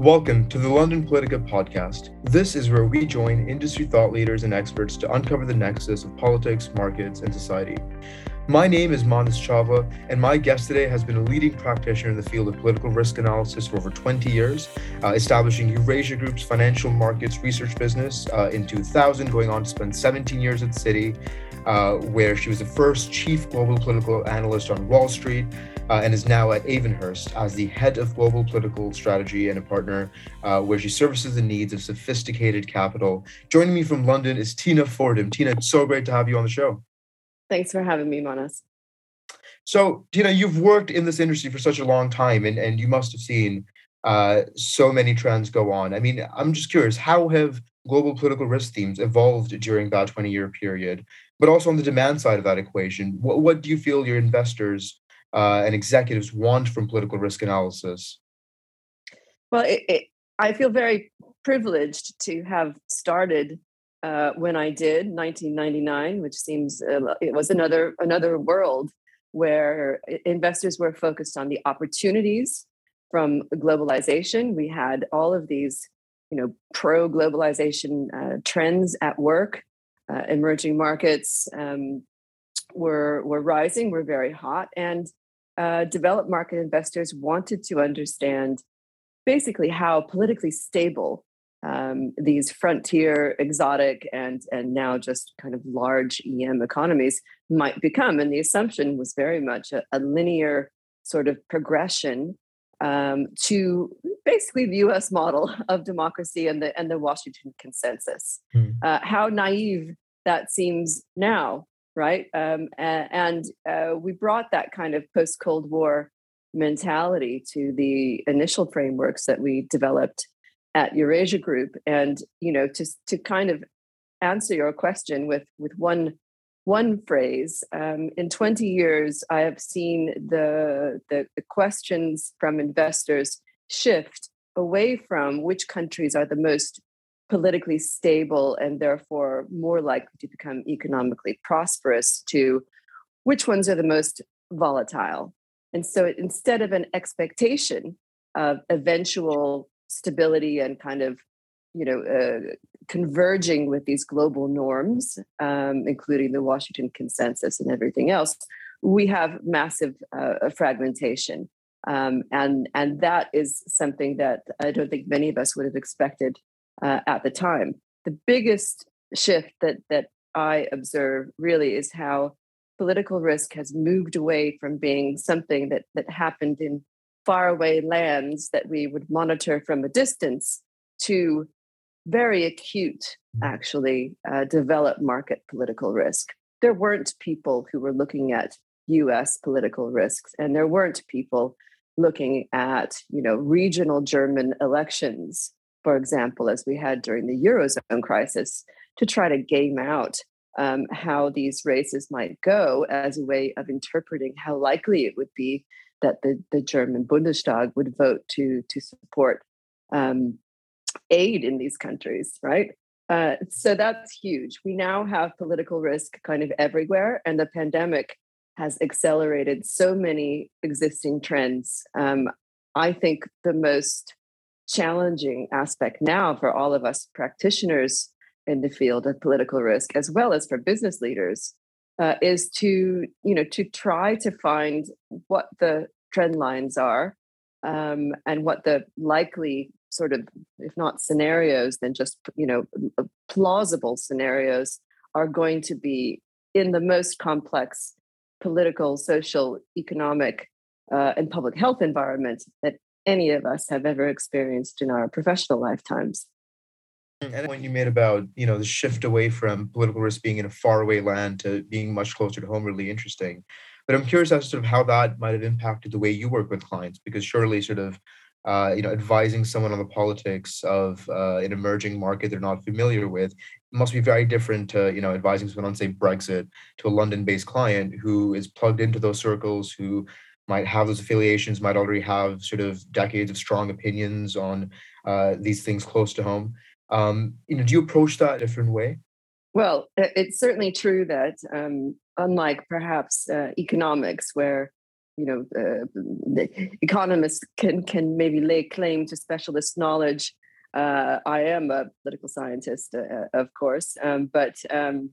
Welcome to the London Politica podcast. This is where we join industry thought leaders and experts to uncover the nexus of politics, markets, and society. My name is Manas Chava, and my guest today has been a leading practitioner in the field of political risk analysis for over 20 years, uh, establishing Eurasia Group's financial markets research business uh, in 2000, going on to spend 17 years at Citi, uh, where she was the first chief global political analyst on Wall Street, uh, and is now at Avonhurst as the head of global political strategy and a partner uh, where she services the needs of sophisticated capital. Joining me from London is Tina Fordham. Tina, it's so great to have you on the show. Thanks for having me, Manas. So, Tina, you've worked in this industry for such a long time, and, and you must have seen uh, so many trends go on. I mean, I'm just curious, how have global political risk themes evolved during that 20 year period? But also on the demand side of that equation, what, what do you feel your investors uh, and executives want from political risk analysis? Well, it, it, I feel very privileged to have started uh, when I did 1999, which seems uh, it was another another world where investors were focused on the opportunities from globalization. We had all of these, you know, pro globalization uh, trends at work. Uh, emerging markets um, were were rising, were very hot, and uh, developed market investors wanted to understand basically how politically stable um, these frontier, exotic, and and now just kind of large EM economies might become. And the assumption was very much a, a linear sort of progression um, to basically the U.S. model of democracy and the and the Washington Consensus. Hmm. Uh, how naive that seems now, right? Um, and uh, we brought that kind of post Cold War mentality to the initial frameworks that we developed at Eurasia Group, and you know, to to kind of answer your question with with one one phrase. Um, in 20 years, I have seen the, the the questions from investors shift away from which countries are the most politically stable and therefore more likely to become economically prosperous to which ones are the most volatile. And so instead of an expectation of eventual stability and kind of you know uh, converging with these global norms um, including the washington consensus and everything else we have massive uh, fragmentation um, and and that is something that i don't think many of us would have expected uh, at the time. The biggest shift that that I observe really is how political risk has moved away from being something that that happened in faraway lands that we would monitor from a distance to very acute, mm. actually, uh, developed market political risk. There weren't people who were looking at US political risks, and there weren't people looking at you know regional German elections for example, as we had during the Eurozone crisis, to try to game out um, how these races might go as a way of interpreting how likely it would be that the, the German Bundestag would vote to, to support um, aid in these countries, right? Uh, so that's huge. We now have political risk kind of everywhere, and the pandemic has accelerated so many existing trends. Um, I think the most challenging aspect now for all of us practitioners in the field of political risk, as well as for business leaders, uh, is to you know to try to find what the trend lines are um, and what the likely sort of if not scenarios then just you know plausible scenarios are going to be in the most complex political social economic uh, and public health environment that any of us have ever experienced in our professional lifetimes. And the point you made about you know the shift away from political risk being in a faraway land to being much closer to home really interesting. But I'm curious as to sort of how that might have impacted the way you work with clients, because surely sort of uh, you know advising someone on the politics of uh, an emerging market they're not familiar with must be very different to you know advising someone on say Brexit to a London-based client who is plugged into those circles who might have those affiliations, might already have sort of decades of strong opinions on uh, these things close to home. Um, you know, do you approach that a different way? Well, it's certainly true that um, unlike perhaps uh, economics, where you know, uh, economists can can maybe lay claim to specialist knowledge. Uh, I am a political scientist, uh, of course, um, but um,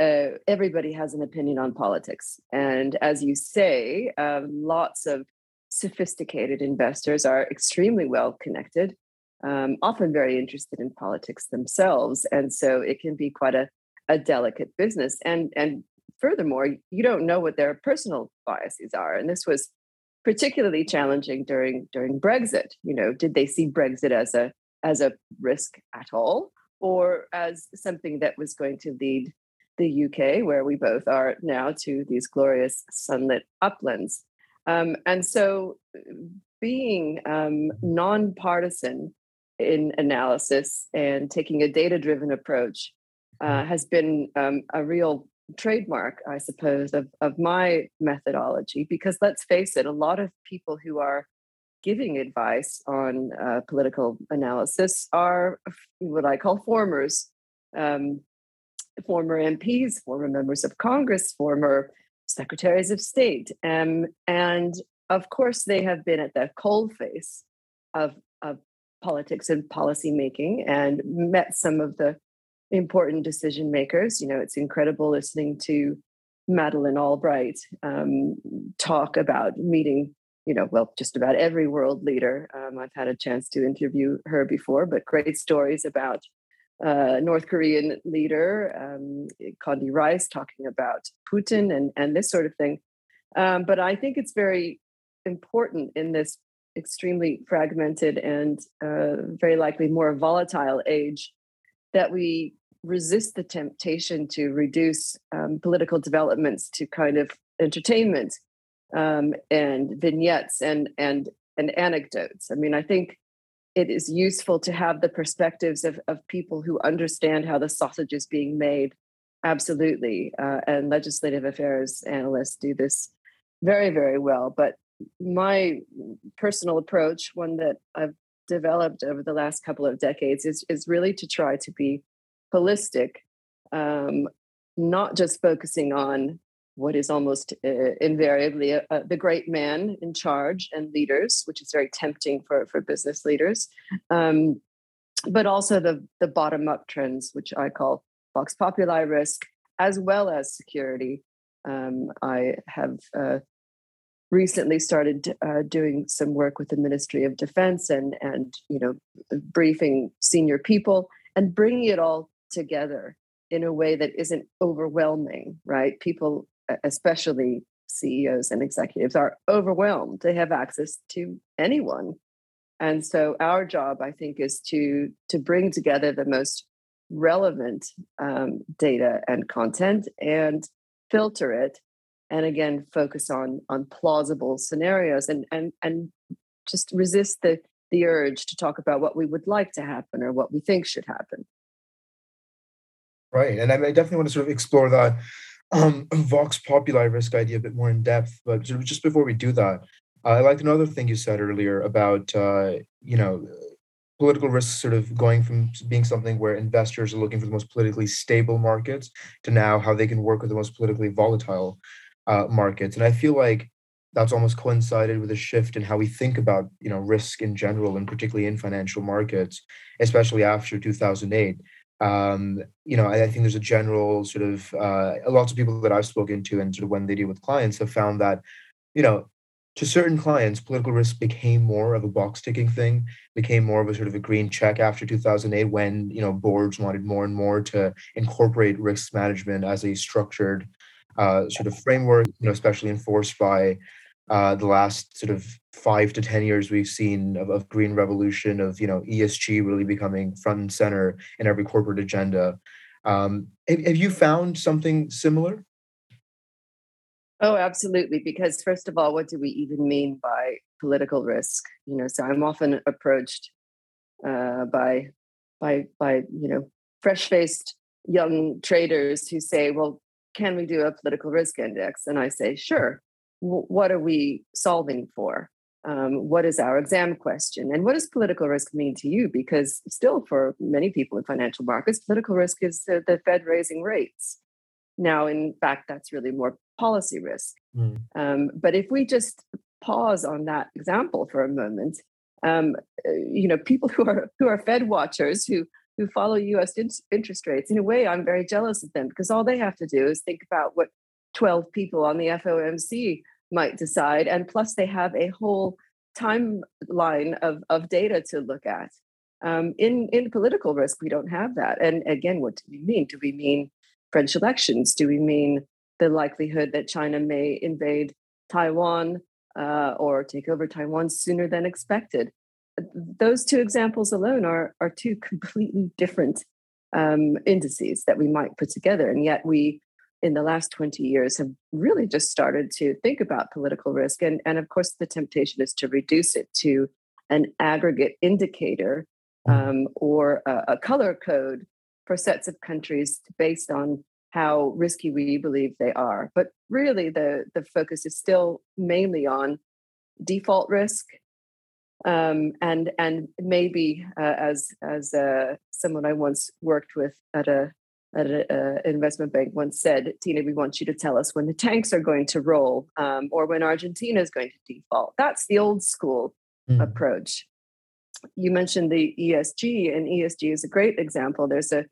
uh, everybody has an opinion on politics. And as you say, uh, lots of sophisticated investors are extremely well connected, um, often very interested in politics themselves, and so it can be quite a, a delicate business. And and furthermore, you don't know what their personal biases are. And this was particularly challenging during during Brexit. You know, did they see Brexit as a as a risk at all, or as something that was going to lead the UK, where we both are now, to these glorious sunlit uplands? Um, and so, being um, nonpartisan in analysis and taking a data driven approach uh, has been um, a real trademark, I suppose, of, of my methodology. Because let's face it, a lot of people who are giving advice on uh, political analysis are what I call formers, um, former MPs, former members of Congress, former secretaries of state. Um, and of course, they have been at the coalface of, of politics and policy making and met some of the important decision makers. You know, it's incredible listening to Madeleine Albright um, talk about meeting, you know, well, just about every world leader. Um, I've had a chance to interview her before, but great stories about uh, North Korean leader um, Condi Rice talking about Putin and and this sort of thing. Um, but I think it's very important in this extremely fragmented and uh, very likely more volatile age that we resist the temptation to reduce um, political developments to kind of entertainment um, and vignettes and and and anecdotes. I mean, I think it is useful to have the perspectives of, of people who understand how the sausage is being made. Absolutely, uh, and legislative affairs analysts do this very very well. But my personal approach, one that I've developed over the last couple of decades, is is really to try to be holistic, um, not just focusing on what is almost uh, invariably a, a, the great man in charge and leaders, which is very tempting for, for business leaders, um, but also the, the bottom up trends, which I call Vox Populi risk, as well as security. Um, I have uh, recently started uh, doing some work with the Ministry of Defense and and you know briefing senior people and bringing it all together in a way that isn't overwhelming, right? People, especially CEOs and executives, are overwhelmed. They have access to anyone. And so our job, I think, is to to bring together the most relevant um, data and content and filter it and again focus on on plausible scenarios and and and just resist the the urge to talk about what we would like to happen or what we think should happen Right. And I, definitely want to sort of explore that um, Vox Populi risk idea a bit more in depth. But just before we do that, uh, I liked another thing you said earlier about, uh, you know, political risks sort of going from being something where investors are looking for the most politically stable markets to now how they can work with the most politically volatile uh, markets. And I feel like that's almost coincided with a shift in how we think about you know risk in general and particularly in financial markets especially after 2008 um, you know, I, I, think there's a general sort of uh, lots of people that I've spoken to and sort of when they deal with clients have found that, you know, to certain clients, political risk became more of a box ticking thing, became more of a sort of a green check after 2008 when, you know, boards wanted more and more to incorporate risk management as a structured uh, sort of framework, you know, especially enforced by uh, the last sort of five to ten years we've seen of, of, green revolution of you know esg really becoming front and center in every corporate agenda. Um, have, have, you found something similar? Oh absolutely because first of all what do we even mean by political risk? You know so i'm often approached uh, by by by you know fresh faced young traders who say well can we do a political risk index? And i say sure what are we solving for? Um, what is our exam question? And what does political risk mean to you? Because still, for many people in financial markets, political risk is the, the Fed raising rates. Now, in fact, that's really more policy risk. Mm. Um, but if we just pause on that example for a moment, um, uh, you know, people who are who are Fed watchers who who follow U.S. In- interest rates, in a way, I'm very jealous of them because all they have to do is think about what 12 people on the FOMC might decide, and plus they have a whole timeline of of data to look at. Um, in in political risk, we don't have that. And again, what do we mean? Do we mean French elections? Do we mean the likelihood that China may invade Taiwan uh, or take over Taiwan sooner than expected? Those two examples alone are are two completely different um, indices that we might put together, and yet we in the last 20 years have really just started to think about political risk and, and of course the temptation is to reduce it to an aggregate indicator Mm-hmm. um, or a, a, color code for sets of countries based on how risky we believe they are. But really, the the focus is still mainly on default risk, um, and and maybe uh, as as uh, someone I once worked with at a at an uh, investment bank once said, Tina, we want you to tell us when the tanks are going to roll um, or when Argentina is going to default. That's the old school mm. approach you mentioned the ESG, and ESG is a great example. There's a,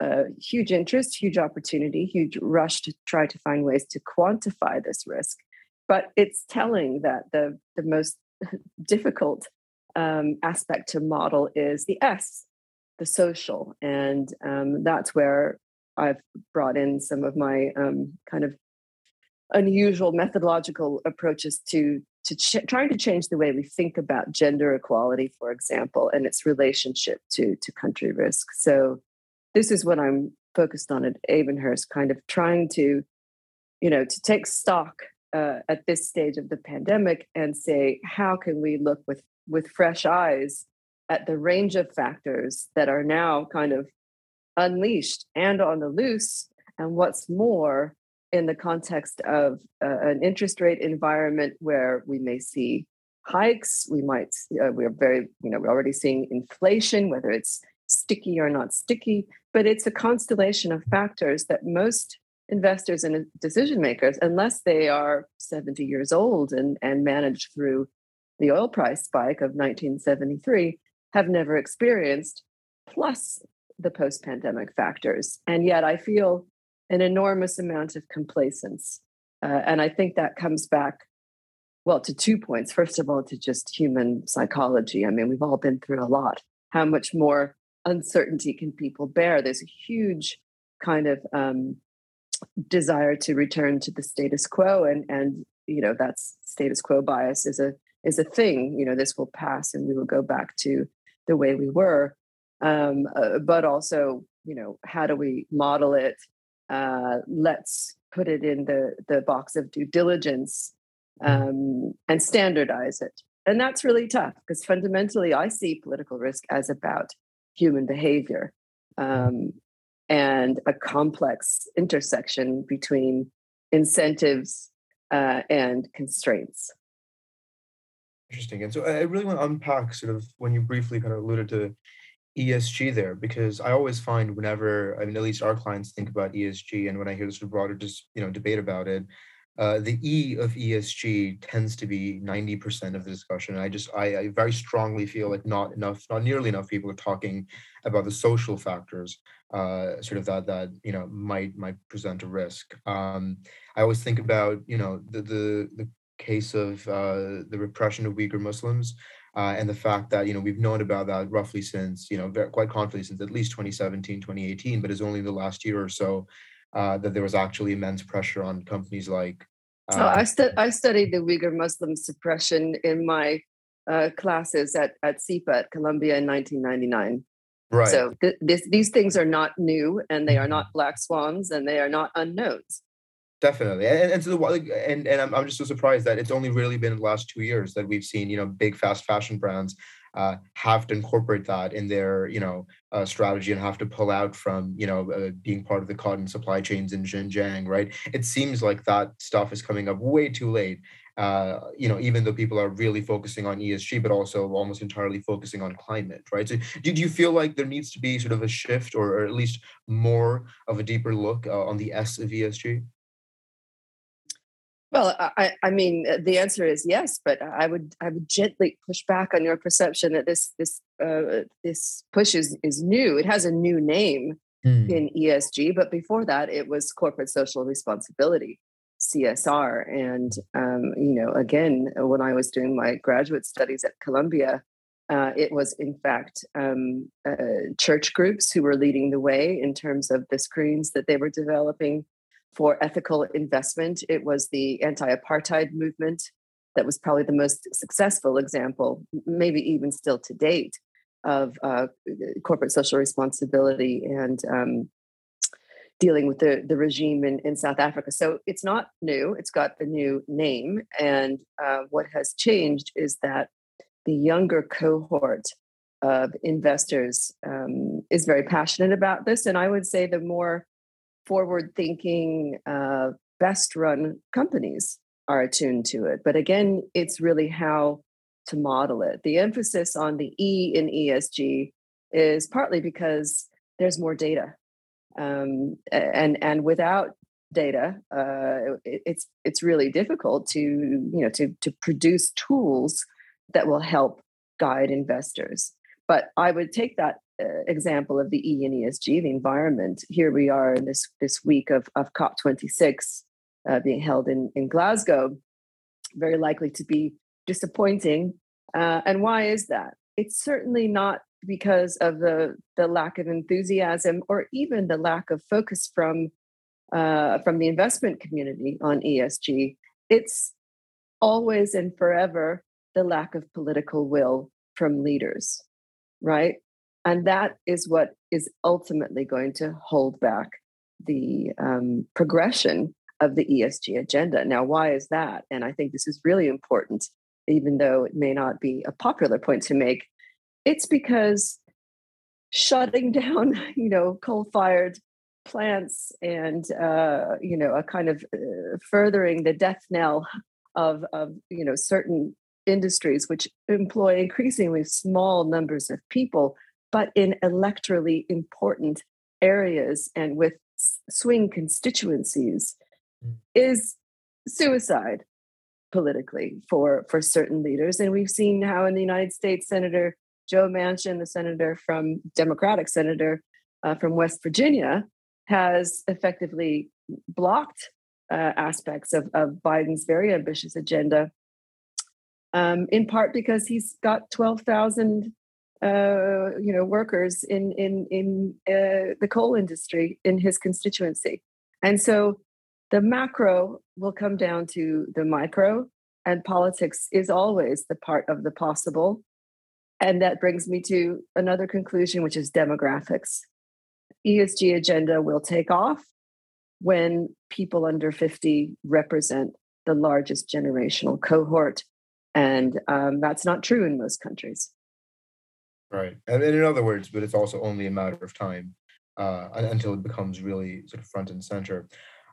a, huge interest, huge opportunity, huge rush to try to find ways to quantify this risk. But it's telling that the, the most difficult um, aspect to model is the S, the social. And um, that's where I've brought in some of my um, kind of unusual methodological approaches to to ch- trying to change the way we think about gender equality, for example, and its relationship to to country risk. So this is what I'm focused on at Avonhurst, kind of trying to, you know, to take stock uh, at this stage of the pandemic and say how can we look with with fresh eyes at the range of factors that are now kind of unleashed and on the loose and what's more in the context of uh, an interest rate environment where we may see hikes, we might, uh, we're very, you know, we're already seeing inflation, whether it's sticky or not sticky, but it's a constellation of factors that most investors and decision makers, unless they are 70 years old and, and managed through the oil price spike of 1973, have never experienced, plus the post pandemic factors. And yet I feel an enormous amount of complacence. Uh, and I think that comes back, well, to two points. First of all, to just human psychology. I mean, we've all been through a lot. How much more uncertainty can people bear? There's a huge kind of um, desire to return to the status quo, and and you know that's status quo bias is a is a thing. You know, this will pass, and we will go back to the way we were. Um, uh, but also, you know, how do we model it? uh, let's put it in the, the box of due diligence mm. um, and standardize it. And that's really tough because fundamentally, I see political risk as about human behavior mm. um, and a complex intersection between incentives uh, and constraints. Interesting. And so I really want to unpack sort of when you briefly kind of alluded to ESG there because I always find whenever I mean at least our clients think about ESG and when I hear this broader just you know debate about it, uh, the E of ESG tends to be 90% of the discussion. And I just I, I, very strongly feel like not enough, not nearly enough people are talking about the social factors, uh, sort of that that you know might might present a risk. Um, I always think about you know the the the case of uh, the repression of Uyghur Muslims uh, and the fact that you know we've known about that roughly since you know very, quite confidently since at least 2017 2018 but it's only the last year or so uh, that there was actually immense pressure on companies like uh, so I, stu- I studied the uyghur muslim suppression in my uh, classes at, at SIPA at Columbia in 1999 right so th- this, these things are not new and they are not mm-hmm. black swans and they are not unknowns Definitely, and, and so the and and I'm, I'm just so surprised that it's only really been the last two years that we've seen you know big fast fashion brands uh, have to incorporate that in their you know uh, strategy and have to pull out from you know uh, being part of the cotton supply chains in Xinjiang, right? It seems like that stuff is coming up way too late. Uh, you know, even though people are really focusing on ESG, but also almost entirely focusing on climate, right? So, did you feel like there needs to be sort of a shift, or, or at least more of a deeper look uh, on the S of ESG? Well, I, I mean, uh, the answer is yes, but I would I would gently push back on your perception that this this uh, this push is is new. It has a new name mm. in ESG, but before that, it was corporate social responsibility, CSR. And um, you know, again, when I was doing my graduate studies at Columbia, uh, it was in fact um, uh, church groups who were leading the way in terms of the screens that they were developing for ethical investment. It was the anti apartheid movement that was probably the most successful example, maybe even still to date, of uh, corporate social responsibility and um, dealing with the, the regime in, in South Africa. So it's not new, it's got the new name. And uh, what has changed is that the younger cohort of investors um, is very passionate about this. And I would say the more forward thinking, uh, best run companies are attuned to it. But again, it's really how to model it. The emphasis on the E in ESG is partly because there's more data. Um, and and without data, uh, it, it's it's really difficult to you know to to produce tools that will help guide investors. But I would take that example of the E and ESG, the environment. Here we are in this this week of, of COP26 uh, being held in, in Glasgow, very likely to be disappointing. Uh, and why is that? It's certainly not because of the the lack of enthusiasm or even the lack of focus from uh, from the investment community on ESG. It's always and forever the lack of political will from leaders, right? And that is what is ultimately going to hold back the um, progression of the ESG agenda. Now, why is that? And I think this is really important, even though it may not be a popular point to make. It's because shutting down, you know, coal-fired plants and uh, you know a kind of uh, furthering the death knell of of you know certain industries which employ increasingly small numbers of people but in electorally important areas and with swing constituencies mm. is suicide politically for for certain leaders and we've seen how in the united states senator joe manchin the senator from democratic senator uh, from west virginia has effectively blocked uh, aspects of, of biden's very ambitious agenda um, in part because he's got 12,000 uh, you know workers in in in uh, the coal industry in his constituency. And so the macro will come down to the micro and politics is always the part of the possible. And that brings me to another conclusion which is demographics. Esg agenda will take off when people under 50 represent the largest generational cohort. And um, that's not true in most countries Right. And in other words, but it's also only a matter of time uh, until it becomes really sort of front and center.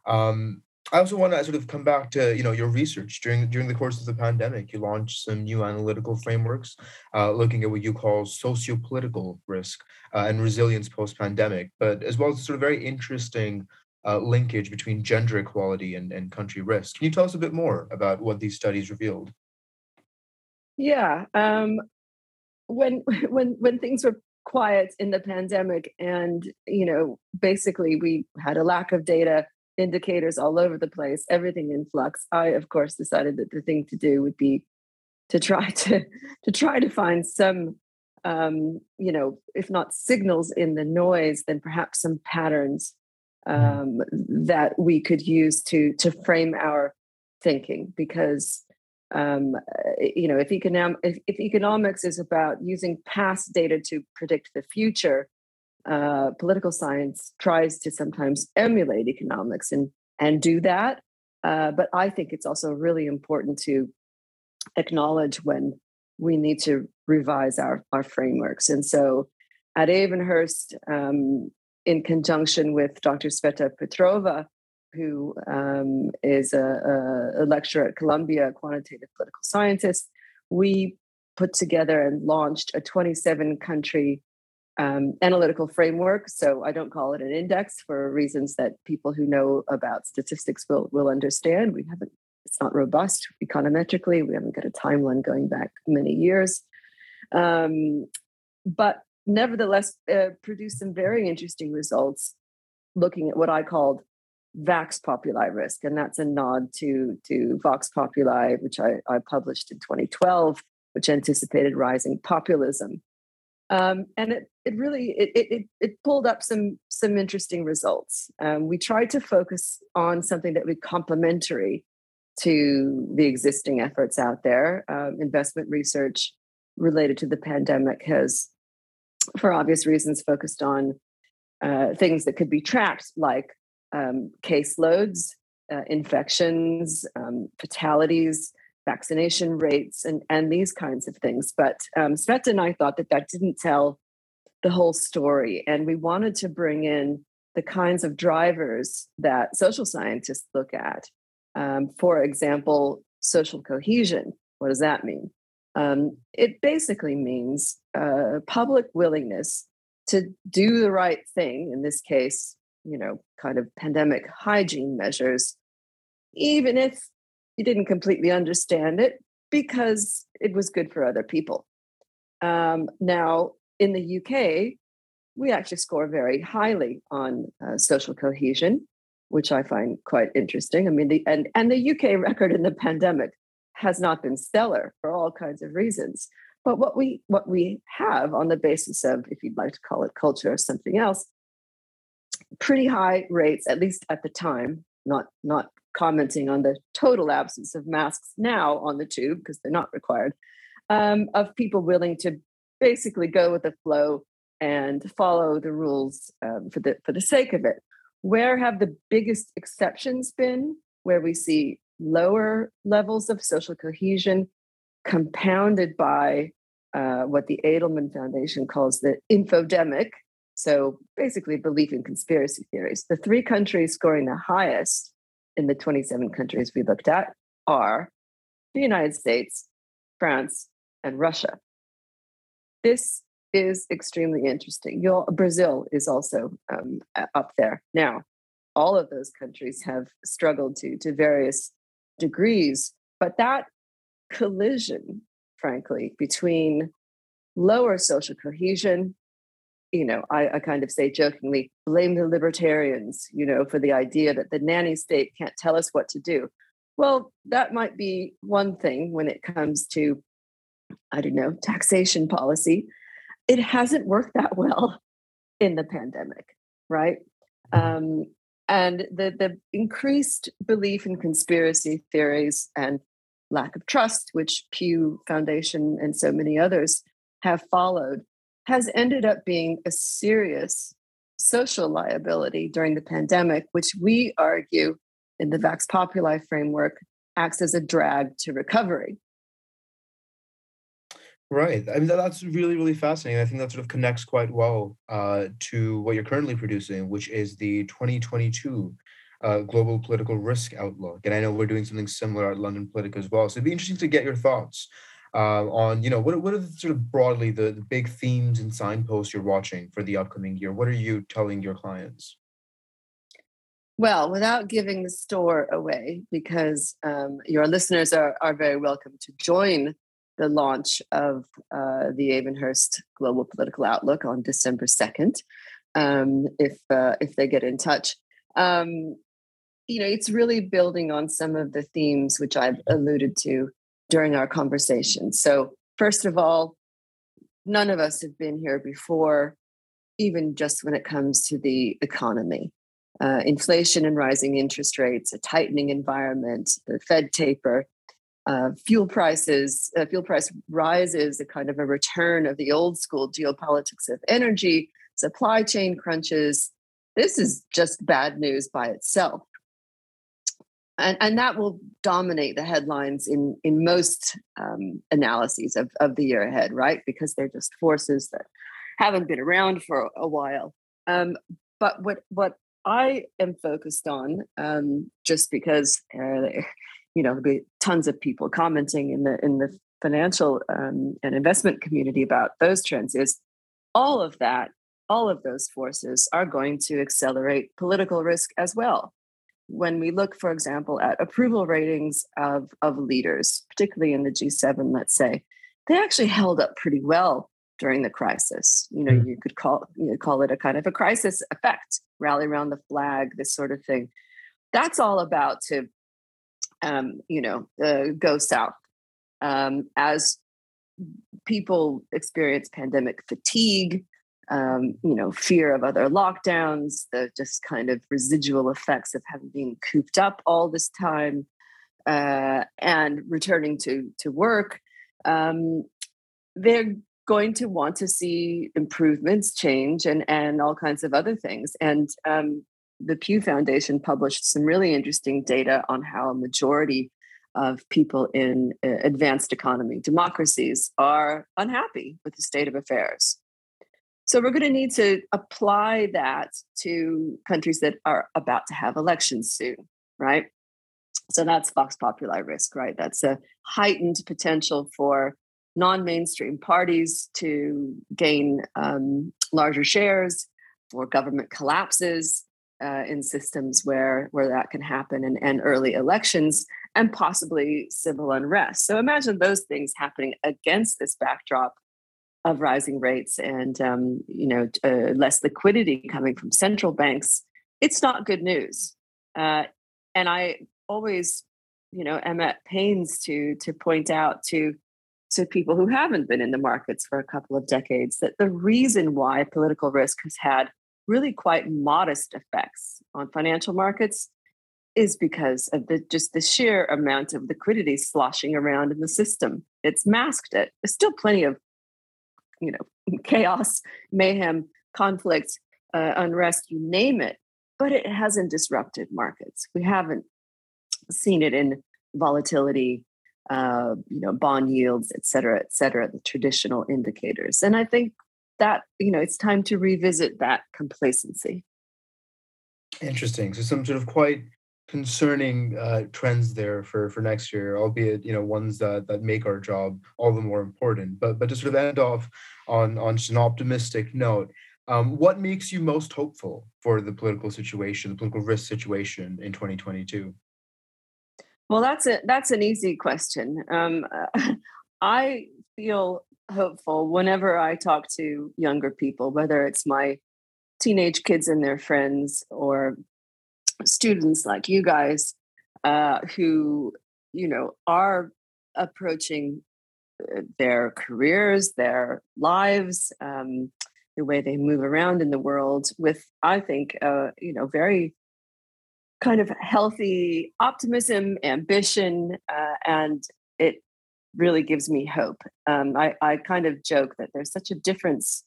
Um, I also want to sort of come back to you know your research during during the course of the pandemic. You launched some new analytical frameworks, uh, looking at what you call socio-political risk uh, and resilience post-pandemic, but as well as sort of very interesting uh, linkage between gender equality and, and country risk. Can you tell us a bit more about what these studies revealed? Yeah, um, when when when things were quiet in the pandemic and you know basically we had a lack of data indicators all over the place everything in flux i of course decided that the thing to do would be to try to to try to find some um, you know if not signals in the noise then perhaps some patterns mm-hmm. um, that we could use to to frame our thinking because um, eh, you know, if, economic, if, if, economics is about using past data to predict the future, uh, political science tries to sometimes emulate economics and and do that. Uh, but I think it's also really important to acknowledge when we need to revise our our frameworks. And so, at Avonhurst, um, in conjunction with Dr. Sveta Petrova, who um, is a, a, lecturer at Columbia, a quantitative political scientist, we put together and launched a 27 country um, analytical framework. So I don't call it an index for reasons that people who know about statistics will, will understand. We haven't it's not robust econometrically. We haven't got a timeline going back many years. Um, but nevertheless, uh, produced some very interesting results looking at what I called Vax Populi risk. And that's a nod to, to Vox Populi, which I, I published in 2012, which anticipated rising populism. Um, and it, it really it, it, it pulled up some some interesting results. Um, we tried to focus on something that would be complementary to the existing efforts out there. Um, investment research related to the pandemic has, for obvious reasons, focused on uh, things that could be tracked, like um, caseloads, uh, infections, um, fatalities, vaccination rates, and, and these kinds of things. But um, and I thought that that didn't tell the whole story. And we wanted to bring in the kinds of drivers that social scientists look at um, for example, social cohesion. What does that mean? Um, it basically means uh, public willingness to do the right thing. In this case, you know, kind of pandemic hygiene measures, even if you didn't completely understand it, because it was good for other people. Um, now, in the UK, we actually score very highly on uh, social cohesion which I find quite interesting. I mean, the and and the UK record in the pandemic has not been stellar for all kinds of reasons. But what we what we have on the basis of, if you'd like to call it culture or something else, pretty high rates, at least at the time. Not not commenting on the total absence of masks now on the tube because they're not required. Um, of people willing to basically go with the flow and follow the rules um, for the for the sake of it. Where have the biggest exceptions been where we see lower levels of social cohesion compounded by uh, what the Edelman Foundation calls the infodemic? So basically, belief in conspiracy theories. The three countries scoring the highest in the 27 countries we looked at are the United States, France, and Russia. This is extremely interesting. You'll, Brazil is also um, up there. Now, all of those countries have struggled to to various degrees, but that collision, frankly, between lower social cohesion, you know, I, I kind of say jokingly, blame the libertarians, you know, for the idea that the nanny state can't tell us what to do. Well, that might be one thing when it comes to, I don't know, taxation policy it hasn't worked that well in the pandemic, right? Um, and the the increased belief in conspiracy theories and lack of trust, which Pew Foundation and so many others have followed, has ended up being a serious social liability during the pandemic, which we argue in the Vax Populi framework acts as a drag to recovery. Right. I mean, that's really, really fascinating. I think that sort of connects quite well uh, to what you're currently producing, which is the 2022 uh, Global Political Risk Outlook. And I know we're doing something similar at London Politica as well. So it'd be interesting to get your thoughts uh, on, you know, what, what are the, sort of broadly the, the big themes and signposts you're watching for the upcoming year? What are you telling your clients? Well, without giving the store away, because um, your listeners are, are very welcome to join the launch of uh, the Avonhurst Global Political Outlook on December 2nd, um, if, uh, if they get in touch. Um, you know, it's really building on some of the themes which I've alluded to during our conversation. So, first of all, none of us have been here before, even just when it comes to the economy. Uh, inflation and rising interest rates, a tightening environment, the Fed taper, uh, fuel prices, uh, fuel price rises, a kind of a return of the old school geopolitics of energy, supply chain crunches. This is just bad news by itself. And, and that will dominate the headlines in, in most um, analyses of, of the year ahead, right? Because they're just forces that haven't been around for a while. Um, but what, what I am focused on, um, just because uh, you know, there'll be tons of people commenting in the in the financial um, and investment community about those trends. Is all of that, all of those forces are going to accelerate political risk as well. When we look, for example, at approval ratings of, of leaders, particularly in the G7, let's say, they actually held up pretty well during the crisis. You know, mm. you could call you know, call it a kind of a crisis effect, rally around the flag, this sort of thing. That's all about to, um, you know, uh, go south um, as people experience pandemic fatigue. Um, you know, fear of other lockdowns, the just kind of residual effects of having been cooped up all this time, uh, and returning to to work. Um, they're going to want to see improvements, change, and and all kinds of other things. And um, the Pew Foundation published some really interesting data on how a majority of people in uh, advanced economy democracies are unhappy with the state of affairs. So we're going to need to apply that to countries that are about to have elections soon, right? So that's Vox Populi risk, right? That's a heightened potential for non mainstream parties to gain um, larger shares, for government collapses uh, in systems where, where that can happen, and, and early elections, and possibly civil unrest. So imagine those things happening against this backdrop of rising rates and um, you know uh, less liquidity coming from central banks. It's not good news, uh, and I always you know am at pains to to point out to to people who haven't been in the markets for a couple of decades that the reason why political risk has had really quite modest effects on financial markets is because of the just the sheer amount of liquidity sloshing around in the system. It's masked it. There's still plenty of, you know, chaos, mayhem, conflict, uh, unrest, you name it, but it hasn't disrupted markets. We haven't seen it in volatility, uh, you know, bond yields, et cetera, et cetera, the traditional indicators. And I think that, you know, it's time to revisit that complacency. Interesting. So some sort of quite concerning uh, trends there for for next year, albeit you know ones that that make our job all the more important. But but to sort of end off on on just an optimistic note, um, what makes you most hopeful for the political situation, the political risk situation in 2022? Well, that's a that's an easy question. Um, I feel hopeful whenever I talk to younger people, whether it's my teenage kids and their friends or students like you guys uh, who, you know, are approaching uh, their careers, their lives, um, the way they move around in the world with, I think, uh, you know, very kind of healthy optimism, ambition, uh, and it really gives me hope. Um, I, I kind of joke that there's such a difference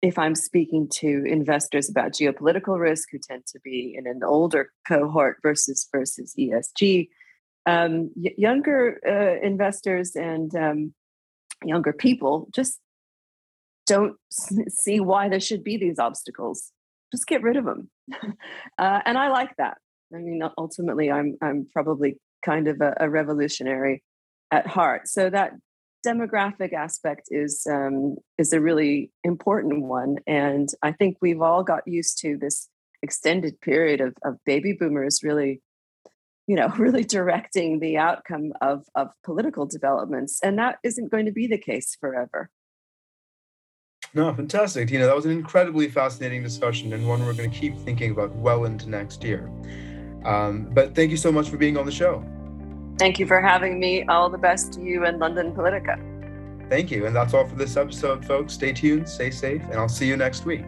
if I'm speaking to investors about geopolitical risk who tend to be in an older cohort versus versus ESG. Um, y- younger uh, investors and um, younger people just don't see why there should be these obstacles. Just get rid of them, uh, and I like that. I mean, ultimately, I'm I'm probably kind of a, a revolutionary at heart. So that demographic aspect is um, is a really important one, and I think we've all got used to this extended period of, of baby boomers really you know really directing the outcome of of political developments and that isn't going to be the case forever. No fantastic. Tina that was an incredibly fascinating discussion and one we're going to keep thinking about well into next year. Um, but thank you so much for being on the show. Thank you for having me. All the best to you and London Politica. Thank you. And that's all for this episode, folks. Stay tuned, stay safe, and I'll see you next week.